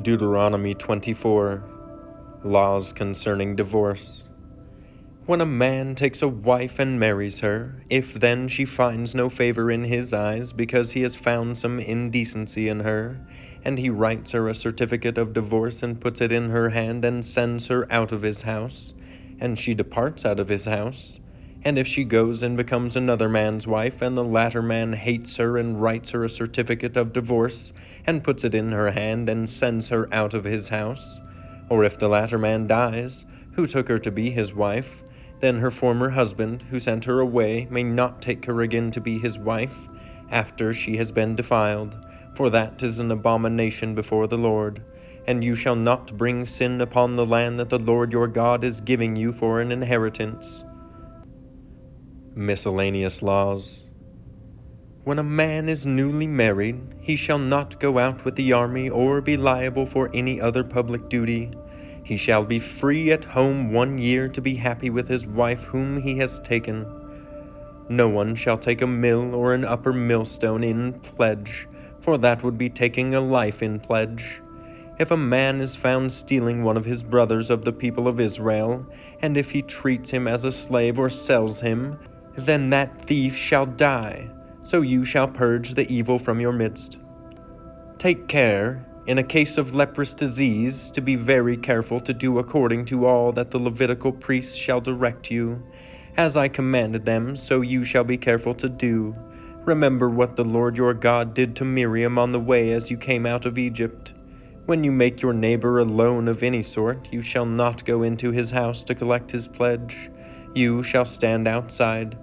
Deuteronomy 24 Laws concerning divorce. When a man takes a wife and marries her, if then she finds no favor in his eyes because he has found some indecency in her, and he writes her a certificate of divorce and puts it in her hand and sends her out of his house, and she departs out of his house, and if she goes and becomes another man's wife, and the latter man hates her and writes her a certificate of divorce, and puts it in her hand and sends her out of his house, or if the latter man dies, who took her to be his wife, then her former husband, who sent her away, may not take her again to be his wife, after she has been defiled, for that is an abomination before the Lord. And you shall not bring sin upon the land that the Lord your God is giving you for an inheritance. Miscellaneous laws. When a man is newly married, he shall not go out with the army or be liable for any other public duty. He shall be free at home one year to be happy with his wife whom he has taken. No one shall take a mill or an upper millstone in pledge, for that would be taking a life in pledge. If a man is found stealing one of his brothers of the people of Israel, and if he treats him as a slave or sells him, then that thief shall die, so you shall purge the evil from your midst. Take care, in a case of leprous disease, to be very careful to do according to all that the Levitical priests shall direct you. As I commanded them, so you shall be careful to do. Remember what the Lord your God did to Miriam on the way as you came out of Egypt. When you make your neighbor a loan of any sort, you shall not go into his house to collect his pledge. You shall stand outside,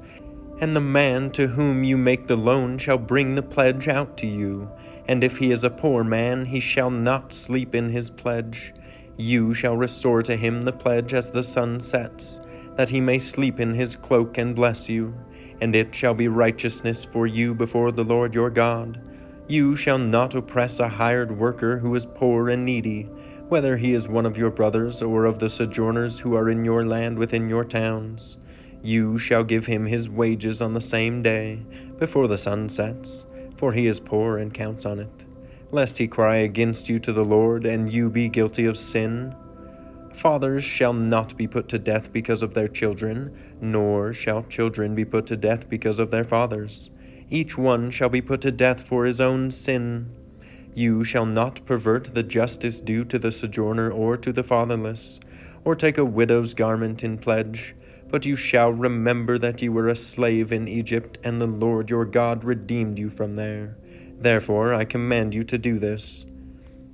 and the man to whom you make the loan shall bring the pledge out to you. And if he is a poor man, he shall not sleep in his pledge. You shall restore to him the pledge as the sun sets, that he may sleep in his cloak and bless you. And it shall be righteousness for you before the Lord your God. You shall not oppress a hired worker who is poor and needy, whether he is one of your brothers or of the sojourners who are in your land within your towns. You shall give him his wages on the same day, before the sun sets, for he is poor and counts on it, lest he cry against you to the Lord, and you be guilty of sin. Fathers shall not be put to death because of their children, nor shall children be put to death because of their fathers. Each one shall be put to death for his own sin. You shall not pervert the justice due to the sojourner or to the fatherless, or take a widow's garment in pledge, but you shall remember that you were a slave in Egypt, and the Lord your God redeemed you from there. Therefore I command you to do this.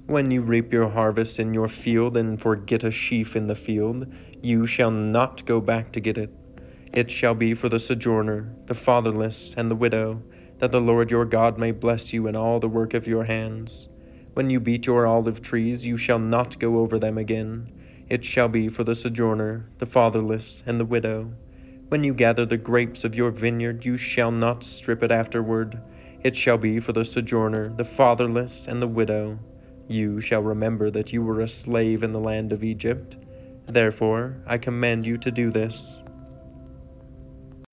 When you reap your harvest in your field and forget a sheaf in the field, you shall not go back to get it. It shall be for the sojourner, the fatherless, and the widow that the Lord your God may bless you in all the work of your hands. When you beat your olive trees, you shall not go over them again. It shall be for the sojourner, the fatherless, and the widow. When you gather the grapes of your vineyard, you shall not strip it afterward. It shall be for the sojourner, the fatherless, and the widow. You shall remember that you were a slave in the land of Egypt. Therefore, I command you to do this.